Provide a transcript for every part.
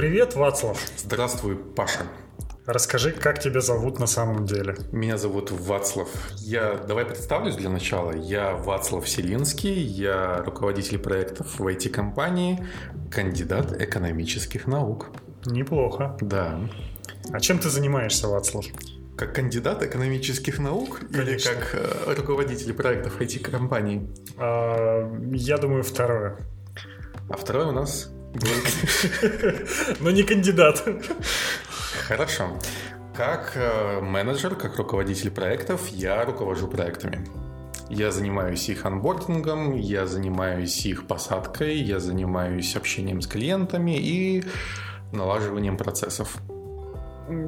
Привет, Вацлав. Здравствуй, Паша. Расскажи, как тебя зовут на самом деле? Меня зовут Вацлав. Я, давай представлюсь для начала. Я Вацлав Селинский, я руководитель проектов в IT-компании, кандидат экономических наук. Неплохо. Да. А чем ты занимаешься, Вацлав? Как кандидат экономических наук Конечно. или как э, руководитель проектов IT-компаний? А, я думаю, второе. А второй у нас Но не кандидат. Хорошо. Как э, менеджер, как руководитель проектов, я руковожу проектами. Я занимаюсь их анбордингом, я занимаюсь их посадкой, я занимаюсь общением с клиентами и налаживанием процессов.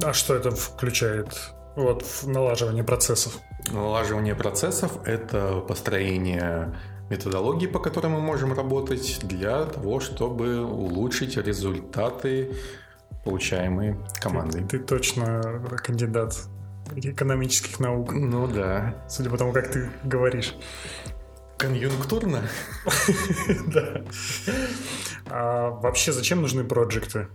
А что это включает? Вот, в налаживание процессов. Налаживание процессов – это построение методологии, по которой мы можем работать, для того, чтобы улучшить результаты, получаемые командой. Ты, ты точно кандидат экономических наук, Ну да. судя по тому, как ты говоришь. Конъюнктурно? Да. А вообще, зачем нужны проекты?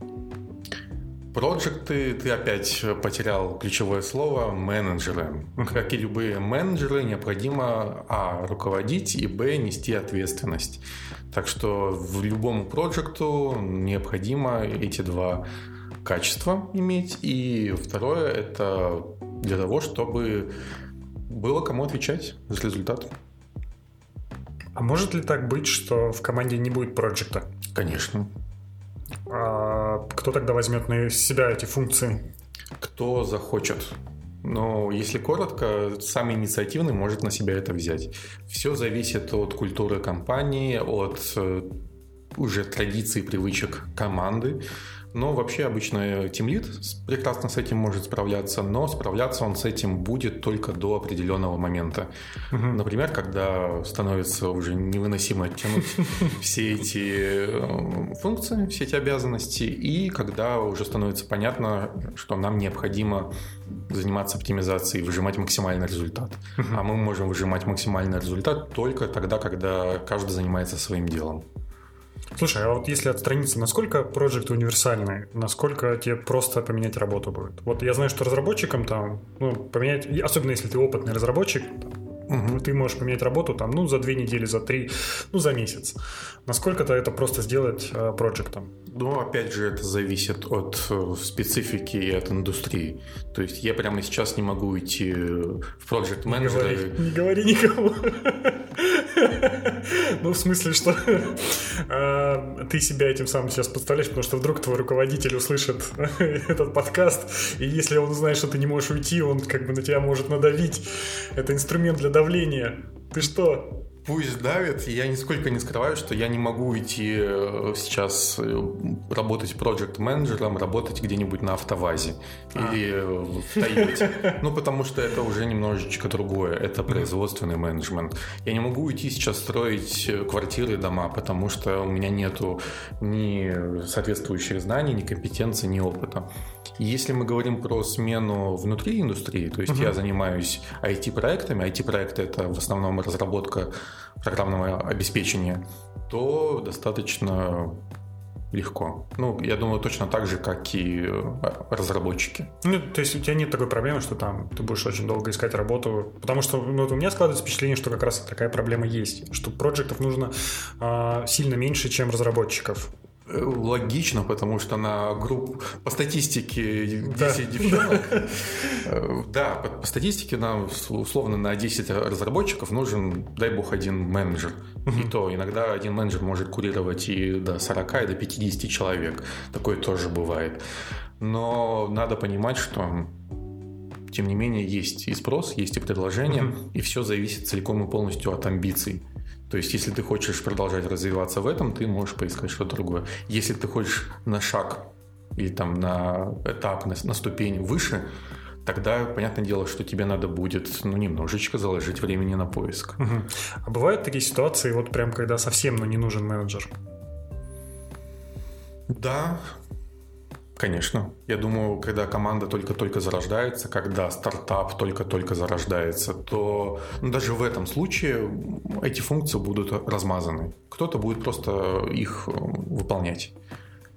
Проекты, ты опять потерял ключевое слово, менеджеры. Как и любые менеджеры, необходимо а. руководить и б. нести ответственность. Так что в любому проекту необходимо эти два качества иметь. И второе, это для того, чтобы было кому отвечать за результат. А может ли так быть, что в команде не будет проекта? Конечно. А кто тогда возьмет на себя эти функции? Кто захочет. Но если коротко, самый инициативный может на себя это взять. Все зависит от культуры компании, от э, уже традиций, привычек команды. Но вообще обычно тимлид прекрасно с этим может справляться, но справляться он с этим будет только до определенного момента. Например, когда становится уже невыносимо тянуть все эти э, функции, все эти обязанности, и когда уже становится понятно, что нам необходимо заниматься оптимизацией, выжимать максимальный результат. А мы можем выжимать максимальный результат только тогда, когда каждый занимается своим делом. Слушай, а вот если отстраниться, насколько проекты универсальны? Насколько тебе просто поменять работу будет? Вот я знаю, что разработчикам там, ну, поменять, особенно если ты опытный разработчик, там, ты можешь поменять работу там, ну, за две недели, за три, ну, за месяц. Насколько-то это просто сделать э, проектом? Но опять же, это зависит от э, специфики и от индустрии. То есть я прямо сейчас не могу уйти в проект Не менеджера. говори, не говори никому. Ну, в смысле, что э, ты себя этим самым сейчас подставляешь, потому что вдруг твой руководитель услышит этот подкаст, и если он узнает, что ты не можешь уйти, он как бы на тебя может надавить. Это инструмент для давления. Ты что? Пусть давит, я нисколько не скрываю, что я не могу идти э, сейчас э, работать проект менеджером работать где-нибудь на автовазе или э, в Тойоте. Ну, потому что это уже немножечко другое. Это производственный менеджмент. Я не могу идти сейчас строить квартиры, дома, потому что у меня нету ни соответствующих знаний, ни компетенции, ни опыта. Если мы говорим про смену внутри индустрии, то есть я занимаюсь IT-проектами, IT-проекты это в основном разработка программного обеспечения, то достаточно легко. Ну, я думаю, точно так же, как и э, разработчики. Ну, то есть у тебя нет такой проблемы, что там ты будешь очень долго искать работу, потому что ну, вот у меня складывается впечатление, что как раз такая проблема есть, что проектов нужно а, сильно меньше, чем разработчиков. Логично, потому что на групп по статистике 10 Да. девчонок, э, да, по, по статистике нам условно на 10 разработчиков нужен, дай бог, один менеджер. И то иногда один менеджер может курировать и до 40, и до 50 человек. Такое тоже бывает. Но надо понимать, что тем не менее есть и спрос, есть и предложение, и все зависит целиком и полностью от амбиций. То есть, если ты хочешь продолжать развиваться в этом, ты можешь поискать что-то другое. Если ты хочешь на шаг или там на этап, на, на ступень выше, тогда понятное дело, что тебе надо будет ну, немножечко заложить времени на поиск. Мгм. А бывают такие ситуации, вот прям когда совсем ну, не нужен менеджер? Да, конечно. Я думаю, когда команда только-только зарождается, когда стартап только-только зарождается, то ну, даже в этом случае эти функции будут размазаны. Кто-то будет просто их э, выполнять.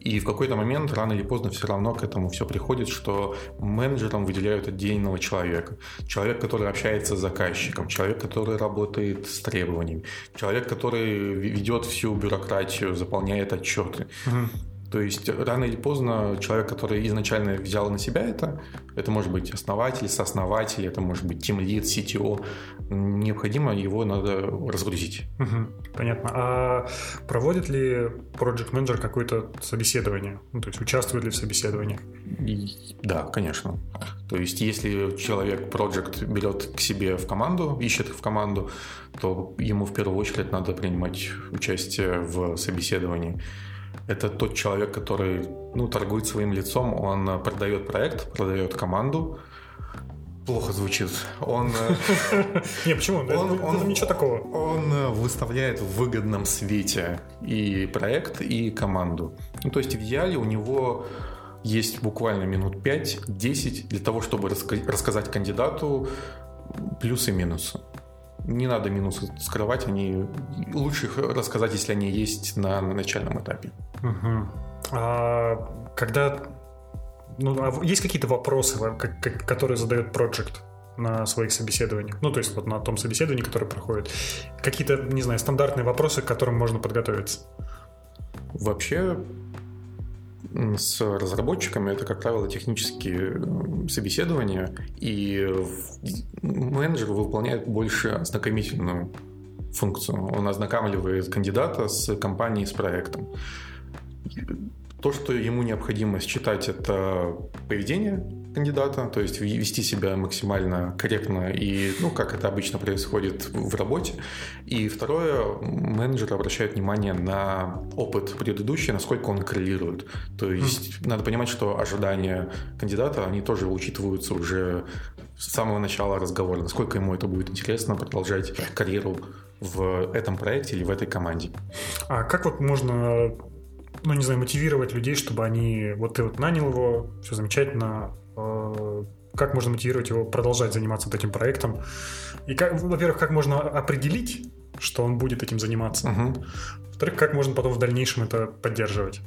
И в какой-то момент, рано или поздно, все равно к этому все приходит, что менеджерам выделяют отдельного человека. Человек, который общается с заказчиком, человек, который работает с требованиями, человек, который ведет всю бюрократию, заполняет отчеты. Угу. То есть рано или поздно человек, который изначально взял на себя это, это может быть основатель, сооснователь, это может быть team lead, CTO, необходимо его надо разгрузить. Угу, понятно. А проводит ли Project Manager какое-то собеседование? Ну, то есть участвует ли в собеседованиях? Да, конечно. То есть если человек Project берет к себе в команду, ищет в команду, то ему в первую очередь надо принимать участие в собеседовании. Это тот человек, который ну, торгует своим лицом, он э, продает проект, продает команду, плохо звучит. Он... Э, Не, почему? Он, он, ничего такого. Он э, выставляет в выгодном свете и проект, и команду. Ну, то есть в идеале у него есть буквально минут 5-10 для того, чтобы рассказать кандидату плюсы и минусы не надо минусы скрывать, они лучше их рассказать, если они есть на, на начальном этапе. Угу. А когда ну, а есть какие-то вопросы, которые задает проект на своих собеседованиях? Ну, то есть вот на том собеседовании, которое проходит. Какие-то, не знаю, стандартные вопросы, к которым можно подготовиться? Вообще, с разработчиками это, как правило, технические собеседования, и менеджер выполняет больше ознакомительную функцию. Он ознакомливает кандидата с компанией, с проектом. То, что ему необходимо считать, это поведение кандидата, то есть вести себя максимально корректно и, ну, как это обычно происходит в работе. И второе, менеджер обращает внимание на опыт предыдущий, насколько он коррелирует. То есть mm. надо понимать, что ожидания кандидата, они тоже учитываются уже с самого начала разговора, насколько ему это будет интересно продолжать карьеру в этом проекте или в этой команде. А как вот можно ну, не знаю, мотивировать людей, чтобы они... Вот ты вот нанял его, все замечательно, Э, как можно мотивировать его продолжать заниматься вот этим проектом? И, как, во-первых, как можно определить, что он будет этим заниматься? Угу. Во-вторых, как можно потом в дальнейшем это поддерживать?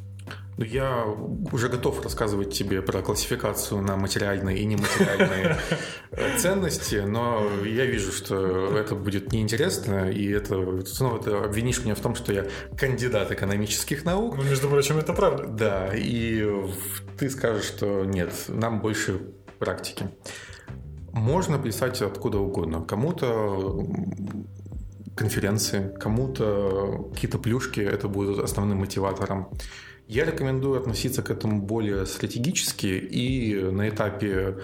Ну, я уже готов рассказывать тебе про классификацию на материальные и нематериальные э, ценности, но я вижу, что это будет неинтересно, и это снова ты обвинишь меня в том, что я кандидат экономических наук. Ну, между прочим, это правда. Да, и ты скажешь, что нет, нам больше практики. Можно писать откуда угодно. Кому-то конференции, кому-то какие-то плюшки, это будет основным мотиватором. Я рекомендую относиться к этому более стратегически и на этапе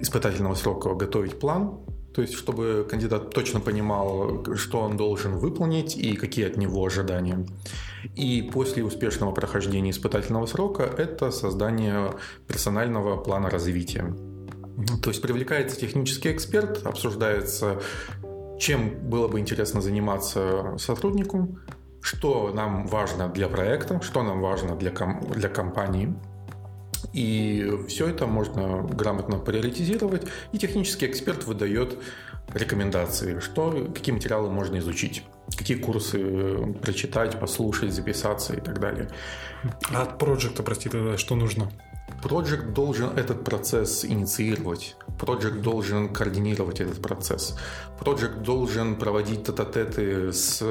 испытательного срока готовить план, то есть чтобы кандидат точно понимал, что он должен выполнить и какие от него ожидания. И после успешного прохождения испытательного срока это создание персонального плана развития. То есть привлекается технический эксперт, обсуждается, чем было бы интересно заниматься сотруднику, что нам важно для проекта, что нам важно для, ком- для компании. И все это можно грамотно приоритизировать, и технический эксперт выдает рекомендации, что, какие материалы можно изучить, какие курсы прочитать, послушать, записаться и так далее. А от проекта, простите, что нужно? Project должен этот процесс инициировать. Project должен координировать этот процесс. Project должен проводить тет с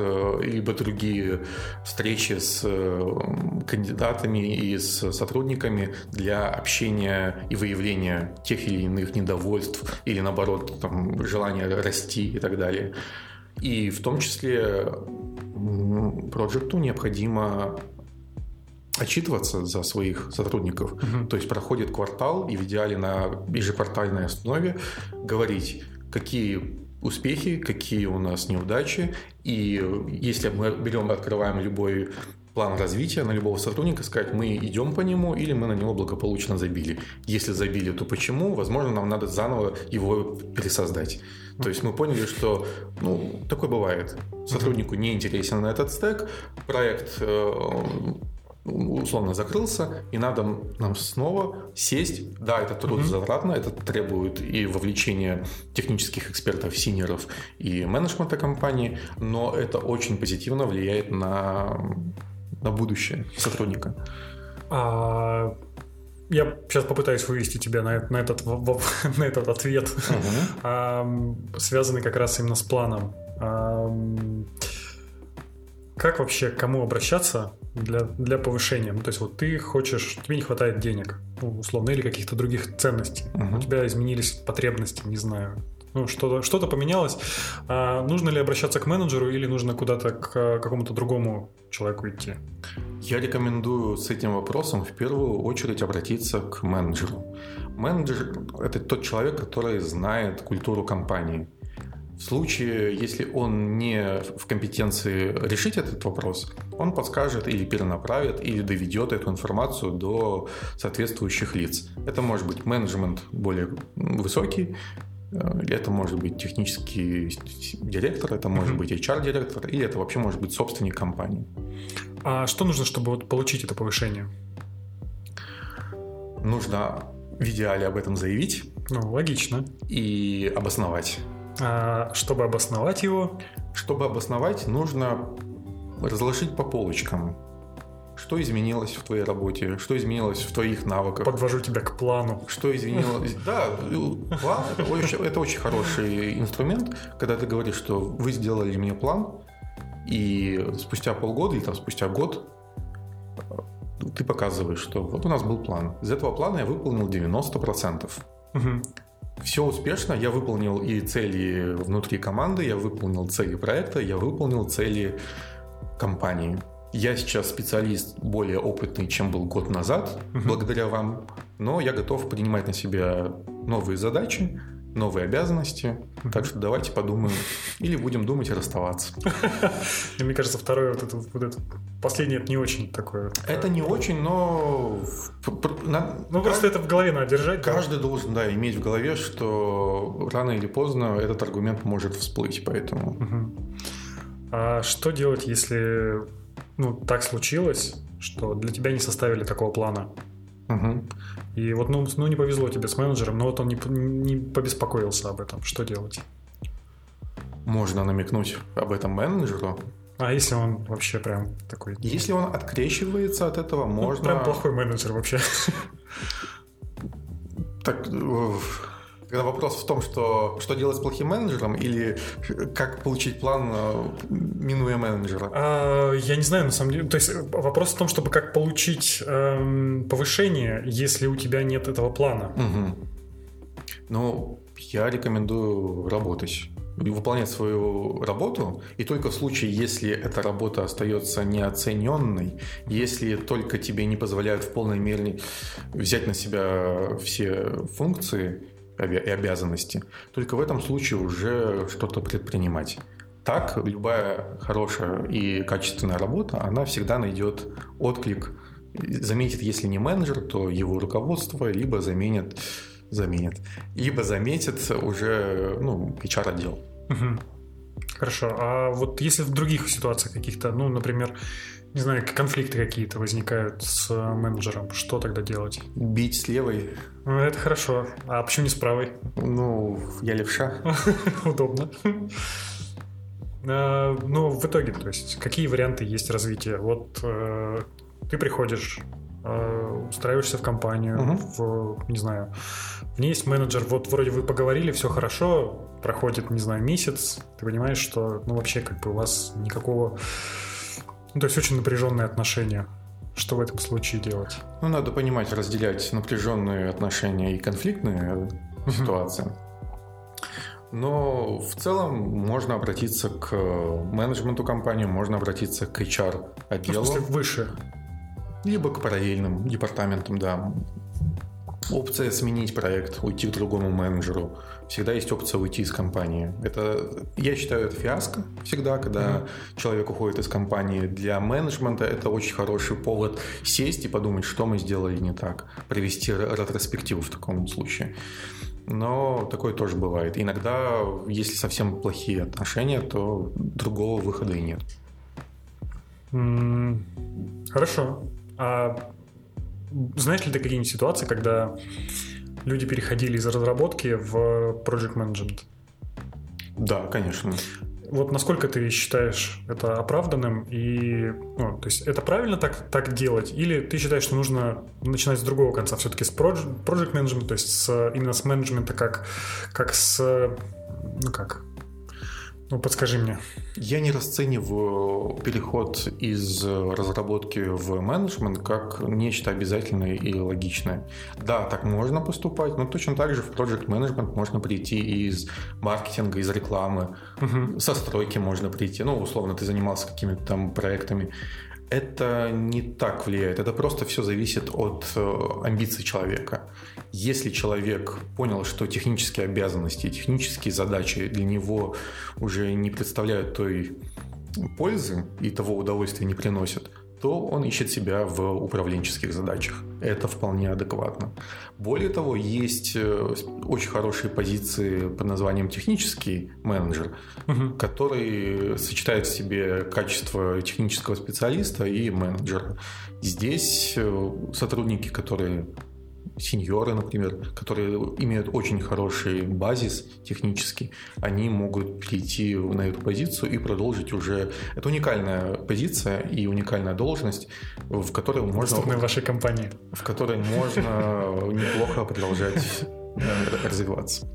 либо другие встречи с э, кандидатами и с сотрудниками для общения и выявления тех или иных недовольств или наоборот там, желания расти и так далее. И в том числе проекту необходимо отчитываться за своих сотрудников. Угу. То есть проходит квартал и в идеале на ежеквартальной основе говорить, какие успехи, какие у нас неудачи. И если мы берем, открываем любой план развития на любого сотрудника, сказать, мы идем по нему или мы на него благополучно забили. Если забили, то почему? Возможно, нам надо заново его пересоздать. То есть мы поняли, что ну, такое бывает. Сотруднику не интересен на этот стек, проект э, условно закрылся, и надо нам снова сесть. Да, это труд mm-hmm. затратно, это требует и вовлечения технических экспертов, синеров и менеджмента компании, но это очень позитивно влияет на на будущее сотрудника. А, я сейчас попытаюсь вывести тебя на, на, этот, на этот ответ, угу. а, связанный как раз именно с планом. А, как вообще кому обращаться для, для повышения? Ну, то есть вот ты хочешь, тебе не хватает денег, ну, условно, или каких-то других ценностей. Угу. У тебя изменились потребности, не знаю, ну, что-то что поменялось. А, нужно ли обращаться к менеджеру или нужно куда-то к какому-то другому человеку идти? Я рекомендую с этим вопросом в первую очередь обратиться к менеджеру. Менеджер – это тот человек, который знает культуру компании. В случае, если он не в компетенции решить этот вопрос, он подскажет или перенаправит, или доведет эту информацию до соответствующих лиц. Это может быть менеджмент более высокий, Э, это может быть технический директор, это может быть HR-директор, или это вообще может быть собственник компании. А что нужно, чтобы вот получить это повышение? Нужно в идеале об этом заявить. Ну, логично. И обосновать. А чтобы обосновать его? Чтобы обосновать, нужно разложить по полочкам что изменилось в твоей работе? Что изменилось в твоих навыках? Подвожу тебя к плану. Что изменилось? Да, план это очень, хороший инструмент, когда ты говоришь, что вы сделали мне план, и спустя полгода или там спустя год э, ты показываешь, что вот у нас был план. Из этого плана я выполнил 90%. Угу. Все успешно, я выполнил и цели внутри команды, я выполнил цели проекта, я выполнил цели компании. Я сейчас специалист более опытный, чем был год назад, угу. благодаря вам, но я готов принимать на себя новые задачи, новые обязанности. Так что давайте подумаем. Или будем думать и расставаться. Мне кажется, второе, вот это, вот это последнее, это не очень такое. Это не очень, но... Ну, просто это в голове надо держать. Каждый должен, да, иметь в голове, что рано или поздно этот аргумент может всплыть, поэтому... А что делать, если ну, так случилось, что для тебя не составили такого плана. Угу. И вот, ну, ну, не повезло тебе с менеджером, но вот он не, не побеспокоился об этом. Что делать? Можно намекнуть об этом менеджеру. А если он вообще прям такой... Если он открещивается от этого, ну, можно... Прям плохой менеджер вообще. Так, когда вопрос в том, что, что делать с плохим менеджером или как получить план, э, минуя менеджера? А, я не знаю, на самом деле. То есть вопрос в том, чтобы как получить эм, повышение, если у тебя нет этого плана. Угу. Ну, я рекомендую работать выполнять свою работу, и только в случае, если эта работа остается неоцененной, если только тебе не позволяют в полной мере взять на себя все функции, и обязанности. Только в этом случае уже что-то предпринимать. Так, любая хорошая и качественная работа, она всегда найдет отклик. Заметит, если не менеджер, то его руководство, либо заменит, заменит, либо заметит уже ну, HR-отдел. Угу. Хорошо. А вот если в других ситуациях каких-то, ну, например, не знаю, конфликты какие-то возникают с менеджером, что тогда делать? Бить с левой. Ну, это хорошо. А почему не с правой? Ну, я левша. Удобно. А, ну, в итоге, то есть, какие варианты есть развития? Вот э, ты приходишь, э, устраиваешься в компанию, угу. в, не знаю, в ней есть менеджер, вот вроде вы поговорили, все хорошо, проходит, не знаю, месяц, ты понимаешь, что, ну, вообще, как бы у вас никакого ну, то есть очень напряженные отношения. Что в этом случае делать? Ну, надо понимать, разделять напряженные отношения и конфликтные ситуации. Но в целом можно обратиться к менеджменту компании, можно обратиться к HR-отделу. Ну, в смысле, выше? Либо к параллельным департаментам, да. Опция сменить проект, уйти к другому менеджеру. Всегда есть опция уйти из компании. Это, я считаю, это фиаско всегда, когда mm-hmm. человек уходит из компании. Для менеджмента это очень хороший повод сесть и подумать, что мы сделали не так. Провести ретроспективу в таком случае. Но такое тоже бывает. Иногда, если совсем плохие отношения, то другого выхода и нет. Хорошо. А знаешь ли ты какие-нибудь ситуации, когда люди переходили из разработки в project management? Да, конечно. вот насколько ты считаешь это оправданным и, ну, то есть это правильно так, так делать? Или ты считаешь, что нужно начинать с другого конца, все-таки с project, project management, то есть с, именно с менеджмента как, как с, ну как, ну, подскажи мне. Я не расцениваю переход из разработки в менеджмент как нечто обязательное и логичное. Да, так можно поступать, но точно так же в project management можно прийти из маркетинга, из рекламы, угу. со стройки можно прийти. Ну, условно, ты занимался какими-то там проектами это не так влияет. Это просто все зависит от э, амбиций человека. Если человек понял, что технические обязанности, технические задачи для него уже не представляют той пользы и того удовольствия не приносят, то он ищет себя в управленческих задачах. Это вполне адекватно. Более того, есть э, очень хорошие позиции под названием технический менеджер, угу. который сочетает в себе качество технического специалиста и менеджера. Здесь э, сотрудники, которые сеньоры, например, которые имеют очень хороший базис технический, они могут перейти на эту позицию и продолжить уже... Это уникальная позиция и уникальная должность, в которой можно... В вашей компании. В которой можно неплохо продолжать э, развиваться.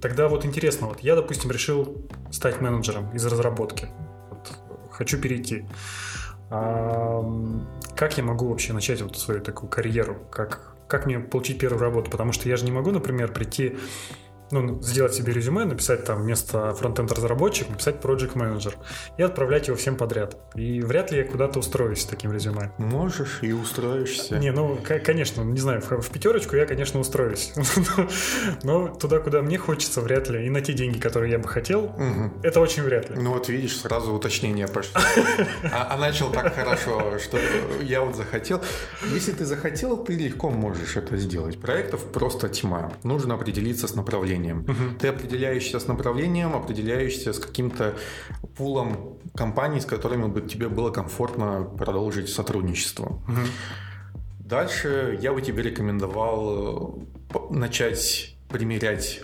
Тогда вот интересно, вот я, допустим, решил стать менеджером из разработки. Вот, хочу перейти. А, как я могу вообще начать вот свою такую карьеру? Как как мне получить первую работу, потому что я же не могу, например, прийти ну, сделать себе резюме, написать там вместо фронтенд разработчик, написать project manager и отправлять его всем подряд. И вряд ли я куда-то устроюсь с таким резюме. Можешь и устроишься. Не, ну, конечно, не знаю, в, в пятерочку я, конечно, устроюсь. Но туда, куда мне хочется, вряд ли. И на те деньги, которые я бы хотел, угу. это очень вряд ли. Ну вот видишь, сразу уточнение пошло. А, а начал так хорошо, что я вот захотел. Если ты захотел, ты легко можешь это сделать. Проектов просто тьма. Нужно определиться с направлением направлением. Угу. Ты определяешься с направлением, определяешься с каким-то пулом компаний, с которыми бы тебе было комфортно продолжить сотрудничество. Угу. Дальше я бы тебе рекомендовал э, начать примерять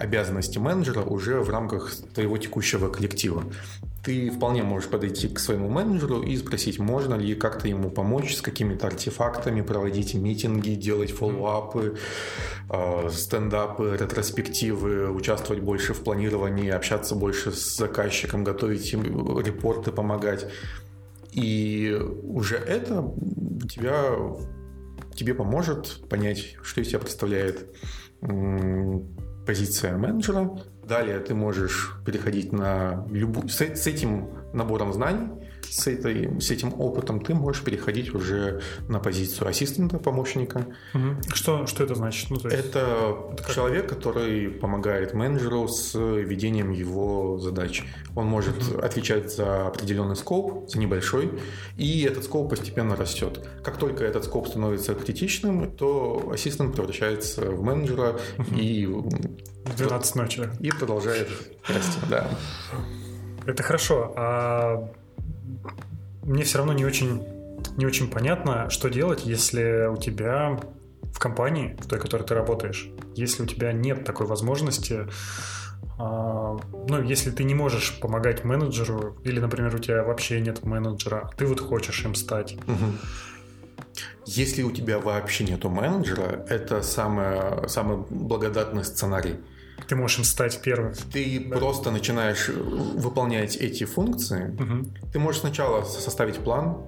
обязанности менеджера уже в рамках твоего текущего коллектива ты вполне можешь подойти к своему менеджеру и спросить, можно ли как-то ему помочь с какими-то артефактами, проводить митинги, делать фоллоуапы, э, стендапы, ретроспективы, участвовать больше в планировании, общаться больше с заказчиком, готовить им репорты, помогать. И уже это тебя, тебе поможет понять, что из себя представляет позиция менеджера, Далее ты можешь переходить на любую... С, с этим набором знаний, с, этой, с этим опытом ты можешь переходить уже на позицию ассистента, помощника. Угу. Что, что это значит? Ну, есть... Это, это человек, который помогает менеджеру с ведением его задач. Он может угу. отвечать за определенный скоп, за небольшой, и этот скоп постепенно растет. Как только этот скоп становится критичным, то ассистент превращается в менеджера угу. и в 12 ночи. И продолжает расти, да. Это хорошо. А мне все равно не очень, не очень понятно, что делать, если у тебя в компании, в той, в которой ты работаешь, если у тебя нет такой возможности, а, ну, если ты не можешь помогать менеджеру, или, например, у тебя вообще нет менеджера, ты вот хочешь им стать. Угу. Если у тебя вообще нету менеджера, это самый, самый благодатный сценарий. Ты можешь им стать первым. Ты да. просто начинаешь выполнять эти функции. Угу. Ты можешь сначала составить план,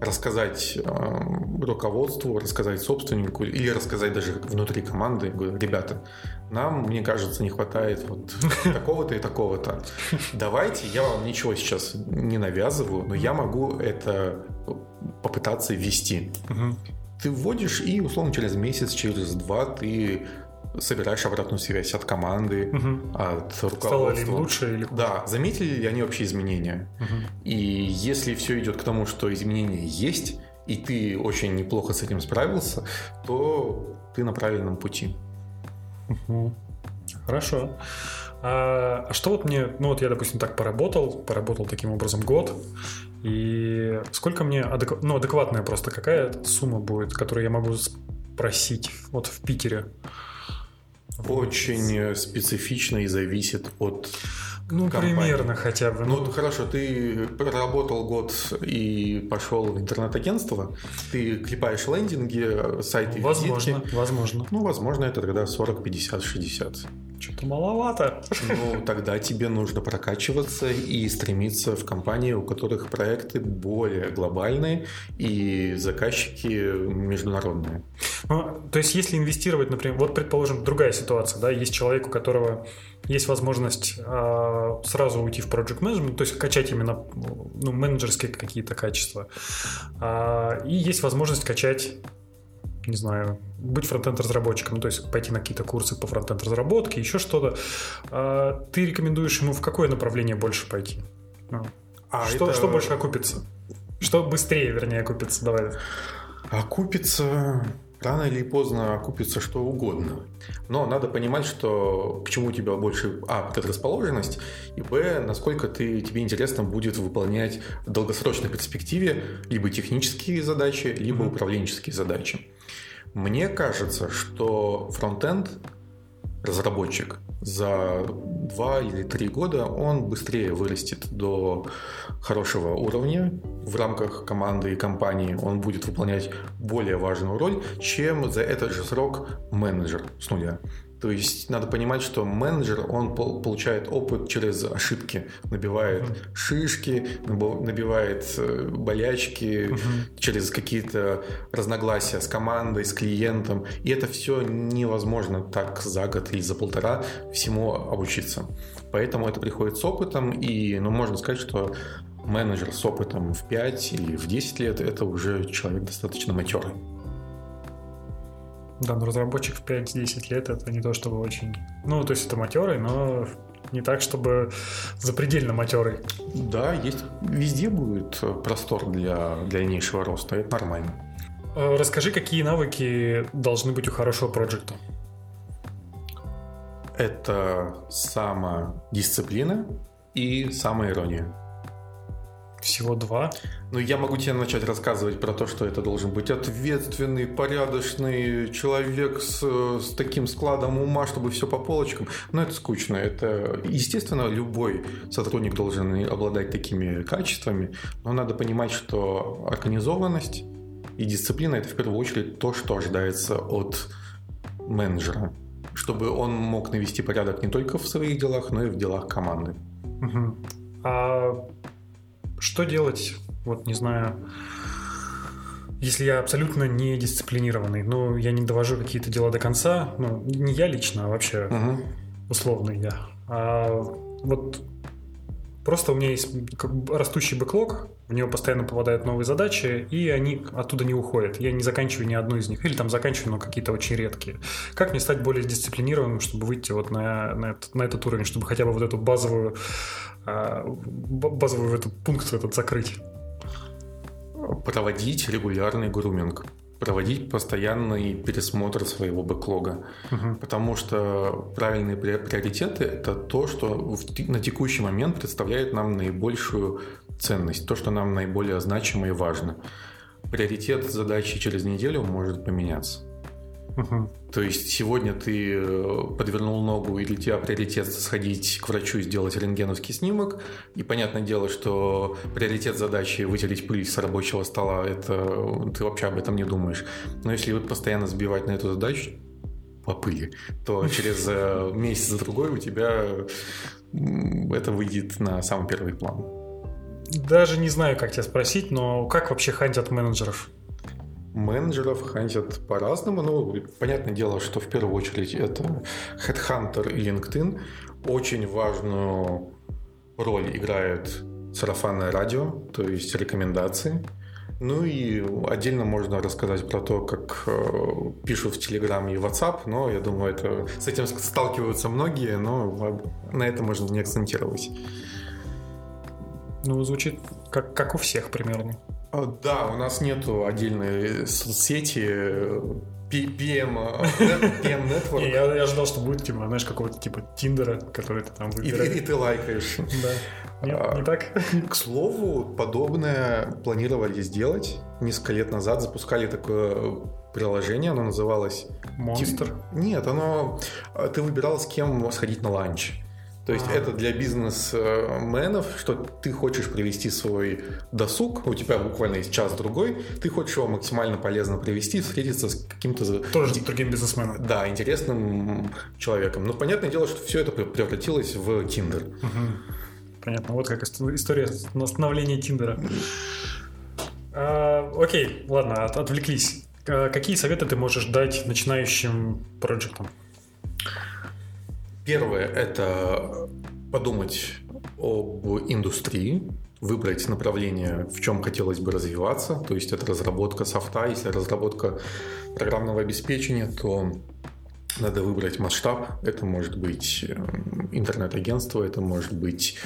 рассказать э, руководству, рассказать собственнику или рассказать даже внутри команды. Говорю, ребята, нам, мне кажется, не хватает вот такого-то и такого-то. Давайте, я вам ничего сейчас не навязываю, но я могу это попытаться ввести. Угу. Ты вводишь, и, условно, через месяц, через два ты собираешь обратную связь от команды, угу. от руководства. Стало ли лучше или хуже? Да, заметили ли они вообще изменения? Угу. И если все идет к тому, что изменения есть, и ты очень неплохо с этим справился, то ты на правильном пути. Угу. Хорошо. А, а что вот мне, ну вот я, допустим, так поработал, поработал таким образом год, и сколько мне, адек... ну адекватная просто какая сумма будет, которую я могу просить вот в Питере? Очень специфично и зависит от Ну, компании. примерно хотя бы. Ну, хорошо, ты проработал год и пошел в интернет-агентство, ты клепаешь лендинги, сайты, возможно, визитки. возможно. Ну, возможно, это тогда 40, 50, 60. Что-то маловато. Ну, тогда тебе нужно прокачиваться и стремиться в компании, у которых проекты более глобальные и заказчики международные. Ну, то есть, если инвестировать, например, вот, предположим, другая ситуация, да, есть человек, у которого есть возможность э, сразу уйти в project management, то есть качать именно ну, менеджерские какие-то качества, э, и есть возможность качать не знаю, быть фронтенд разработчиком, ну, то есть пойти на какие-то курсы по фронтенд разработке, еще что-то. А, ты рекомендуешь ему в какое направление больше пойти? Ну, а, что, это... что больше окупится? Что быстрее, вернее, окупится? Давай. Окупится рано или поздно окупится что угодно. Но надо понимать, что к чему у тебя больше, а, предрасположенность, и, б, насколько ты, тебе интересно будет выполнять в долгосрочной перспективе либо технические задачи, либо mm-hmm. управленческие задачи. Мне кажется, что фронтенд разработчик за два или три года он быстрее вырастет до хорошего уровня в рамках команды и компании. Он будет выполнять более важную роль, чем за этот же срок менеджер с нуля. То есть надо понимать, что менеджер, он получает опыт через ошибки, набивает uh-huh. шишки, набивает э, болячки uh-huh. через какие-то разногласия с командой, с клиентом. И это все невозможно так за год или за полтора всему обучиться. Поэтому это приходит с опытом, и ну, можно сказать, что менеджер с опытом в 5 или в 10 лет это уже человек достаточно матерый. Да, но разработчик в 5-10 лет это не то чтобы очень... Ну, то есть это матерый, но не так, чтобы запредельно матерый. Да, есть везде будет простор для дальнейшего роста, это нормально. Э, расскажи, какие навыки должны быть у хорошего проекта? Это самодисциплина и самоирония. Всего два? Ну, я могу тебе начать рассказывать про то, что это должен быть ответственный, порядочный человек с, с таким складом ума, чтобы все по полочкам. Но это скучно. Это, естественно, любой сотрудник должен обладать такими качествами, но надо понимать, что организованность и дисциплина – это в первую очередь то, что ожидается от менеджера, чтобы он мог навести порядок не только в своих делах, но и в делах команды. Угу. А что делать, вот не знаю, если я абсолютно не дисциплинированный, ну, я не довожу какие-то дела до конца, ну, не я лично, а вообще угу. условный я. А вот просто у меня есть растущий бэклог, в него постоянно попадают новые задачи, и они оттуда не уходят. Я не заканчиваю ни одну из них, или там заканчиваю, но какие-то очень редкие. Как мне стать более дисциплинированным, чтобы выйти вот на, на, этот, на этот уровень, чтобы хотя бы вот эту базовую а, базовый этот пункт этот закрыть? Проводить регулярный груминг проводить постоянный пересмотр своего бэклога. Угу. Потому что правильные приоритеты – это то, что на текущий момент представляет нам наибольшую ценность, то, что нам наиболее значимо и важно. Приоритет задачи через неделю может поменяться. Угу. То есть сегодня ты э, подвернул ногу или у тебя приоритет сходить к врачу и сделать рентгеновский снимок. И понятное дело, что приоритет задачи вытереть пыль с рабочего стола, это ты вообще об этом не думаешь. Но если постоянно сбивать на эту задачу по пыли, то через э, месяц-другой у тебя это выйдет на самый первый план. Даже не знаю, как тебя спросить, но как вообще хантят менеджеров? Менеджеров хантят по-разному. Ну, понятное дело, что в первую очередь это Headhunter и LinkedIn. Очень важную роль играет сарафанное радио, то есть рекомендации. Ну и отдельно можно рассказать про то, как э, пишут в Telegram и WhatsApp, но я думаю, это с этим сталкиваются многие, но на это можно не акцентировать. Ну, звучит как, как у всех примерно. А, да, у нас нету отдельной соцсети PM, PM Network. Не, я, я ожидал, что будет, типа, знаешь, какого-то типа Тиндера, который ты там выбираешь. И, и ты лайкаешь. Да. Нет, а, не так? К слову, подобное планировали сделать. Несколько лет назад запускали такое приложение, оно называлось... Монстр? Нет, оно... Ты выбирал, с кем сходить на ланч. То есть это для бизнесменов, что ты хочешь провести свой досуг, у тебя буквально есть час-другой, ты хочешь его максимально полезно провести, встретиться с каким-то Тоже с другим бизнесменом. да, интересным человеком. Но понятное дело, что все это превратилось в Тиндер. Мгм. Понятно. Вот как ист- история становления Тиндера. А, окей, ладно, от- отвлеклись. А, какие советы ты можешь дать начинающим проектам? Первое – это подумать об индустрии, выбрать направление, в чем хотелось бы развиваться. То есть это разработка софта. Если разработка программного обеспечения, то надо выбрать масштаб. Это может быть э, интернет-агентство, это может быть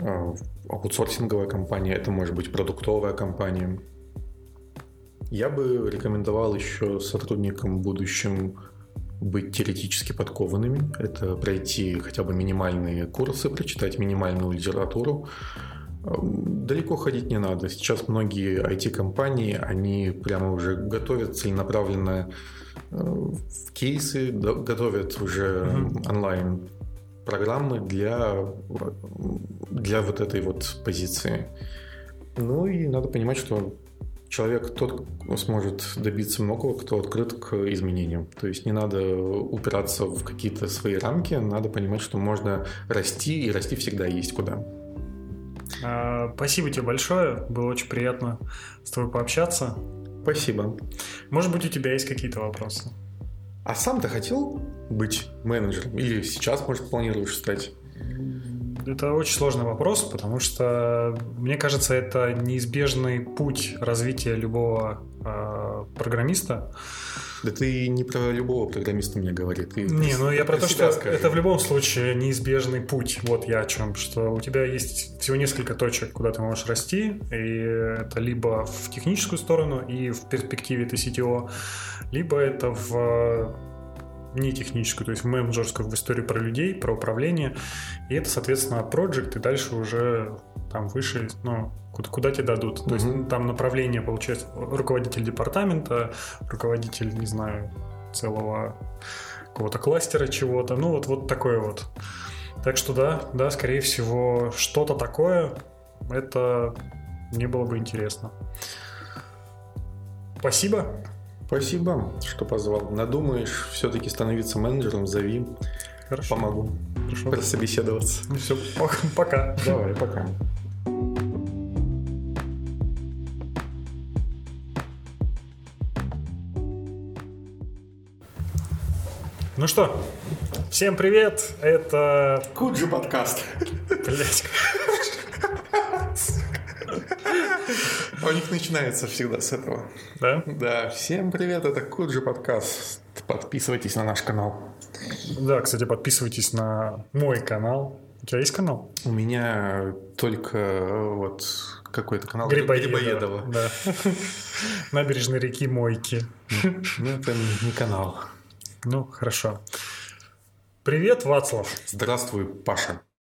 э, аутсорсинговая компания, это может быть продуктовая компания. Я бы рекомендовал еще сотрудникам будущим быть теоретически подкованными. Это пройти хотя бы минимальные курсы, прочитать минимальную литературу. Эм, Далеко ходить не надо. Сейчас многие IT-компании, они прямо уже готовят целенаправленно э, в кейсы, готовят уже Мгм. онлайн программы для, для вот этой вот позиции. Ну и надо понимать, что человек тот сможет добиться многого, кто открыт к изменениям. То есть не надо упираться в какие-то свои рамки, надо понимать, что можно расти, и расти всегда есть куда. А, Спасибо тебе большое. Было очень приятно с тобой пообщаться. Спасибо. Может быть, у тебя есть какие-то вопросы? А сам ты хотел быть менеджером? Или сейчас, может, планируешь стать? Это очень сложный вопрос, потому что, мне кажется, это неизбежный путь развития любого э, программиста. Да ты не про любого программиста мне говори. Ты Не, ну я про то, что скажи. это в любом случае неизбежный путь. Вот я о чем. Что у тебя есть всего несколько точек, куда ты можешь расти. И это либо в техническую сторону, и в перспективе ты CTO, либо это в не техническую, то есть менеджерскую, в историю про людей, про управление. И это, соответственно, проект, и дальше уже там выше, ну, куда, куда тебе дадут. То есть там направление, получается, руководитель департамента, руководитель, не знаю, целого какого-то кластера чего-то. Ну, вот, вот такое вот. Так что да, да, скорее всего, что-то такое, это мне было бы интересно. Спасибо. Спасибо, что позвал. Надумаешь все-таки становиться менеджером, зови, Хорошо. помогу Хорошо. прособеседоваться. Ну все, пока. Давай, пока. Ну что, всем привет. Это, Куджи подкаст. Блядь, У них начинается всегда с этого. да? Да, всем привет, это Куджи подкаст. Подписывайтесь на наш канал. Да, кстати, подписывайтесь на мой канал. У тебя есть канал? У меня только э, вот какой-то канал Грибоедова. Да. Набережной реки Мойки. Ну, это не канал. Ну, хорошо. Привет, Вацлав. Здравствуй, Паша.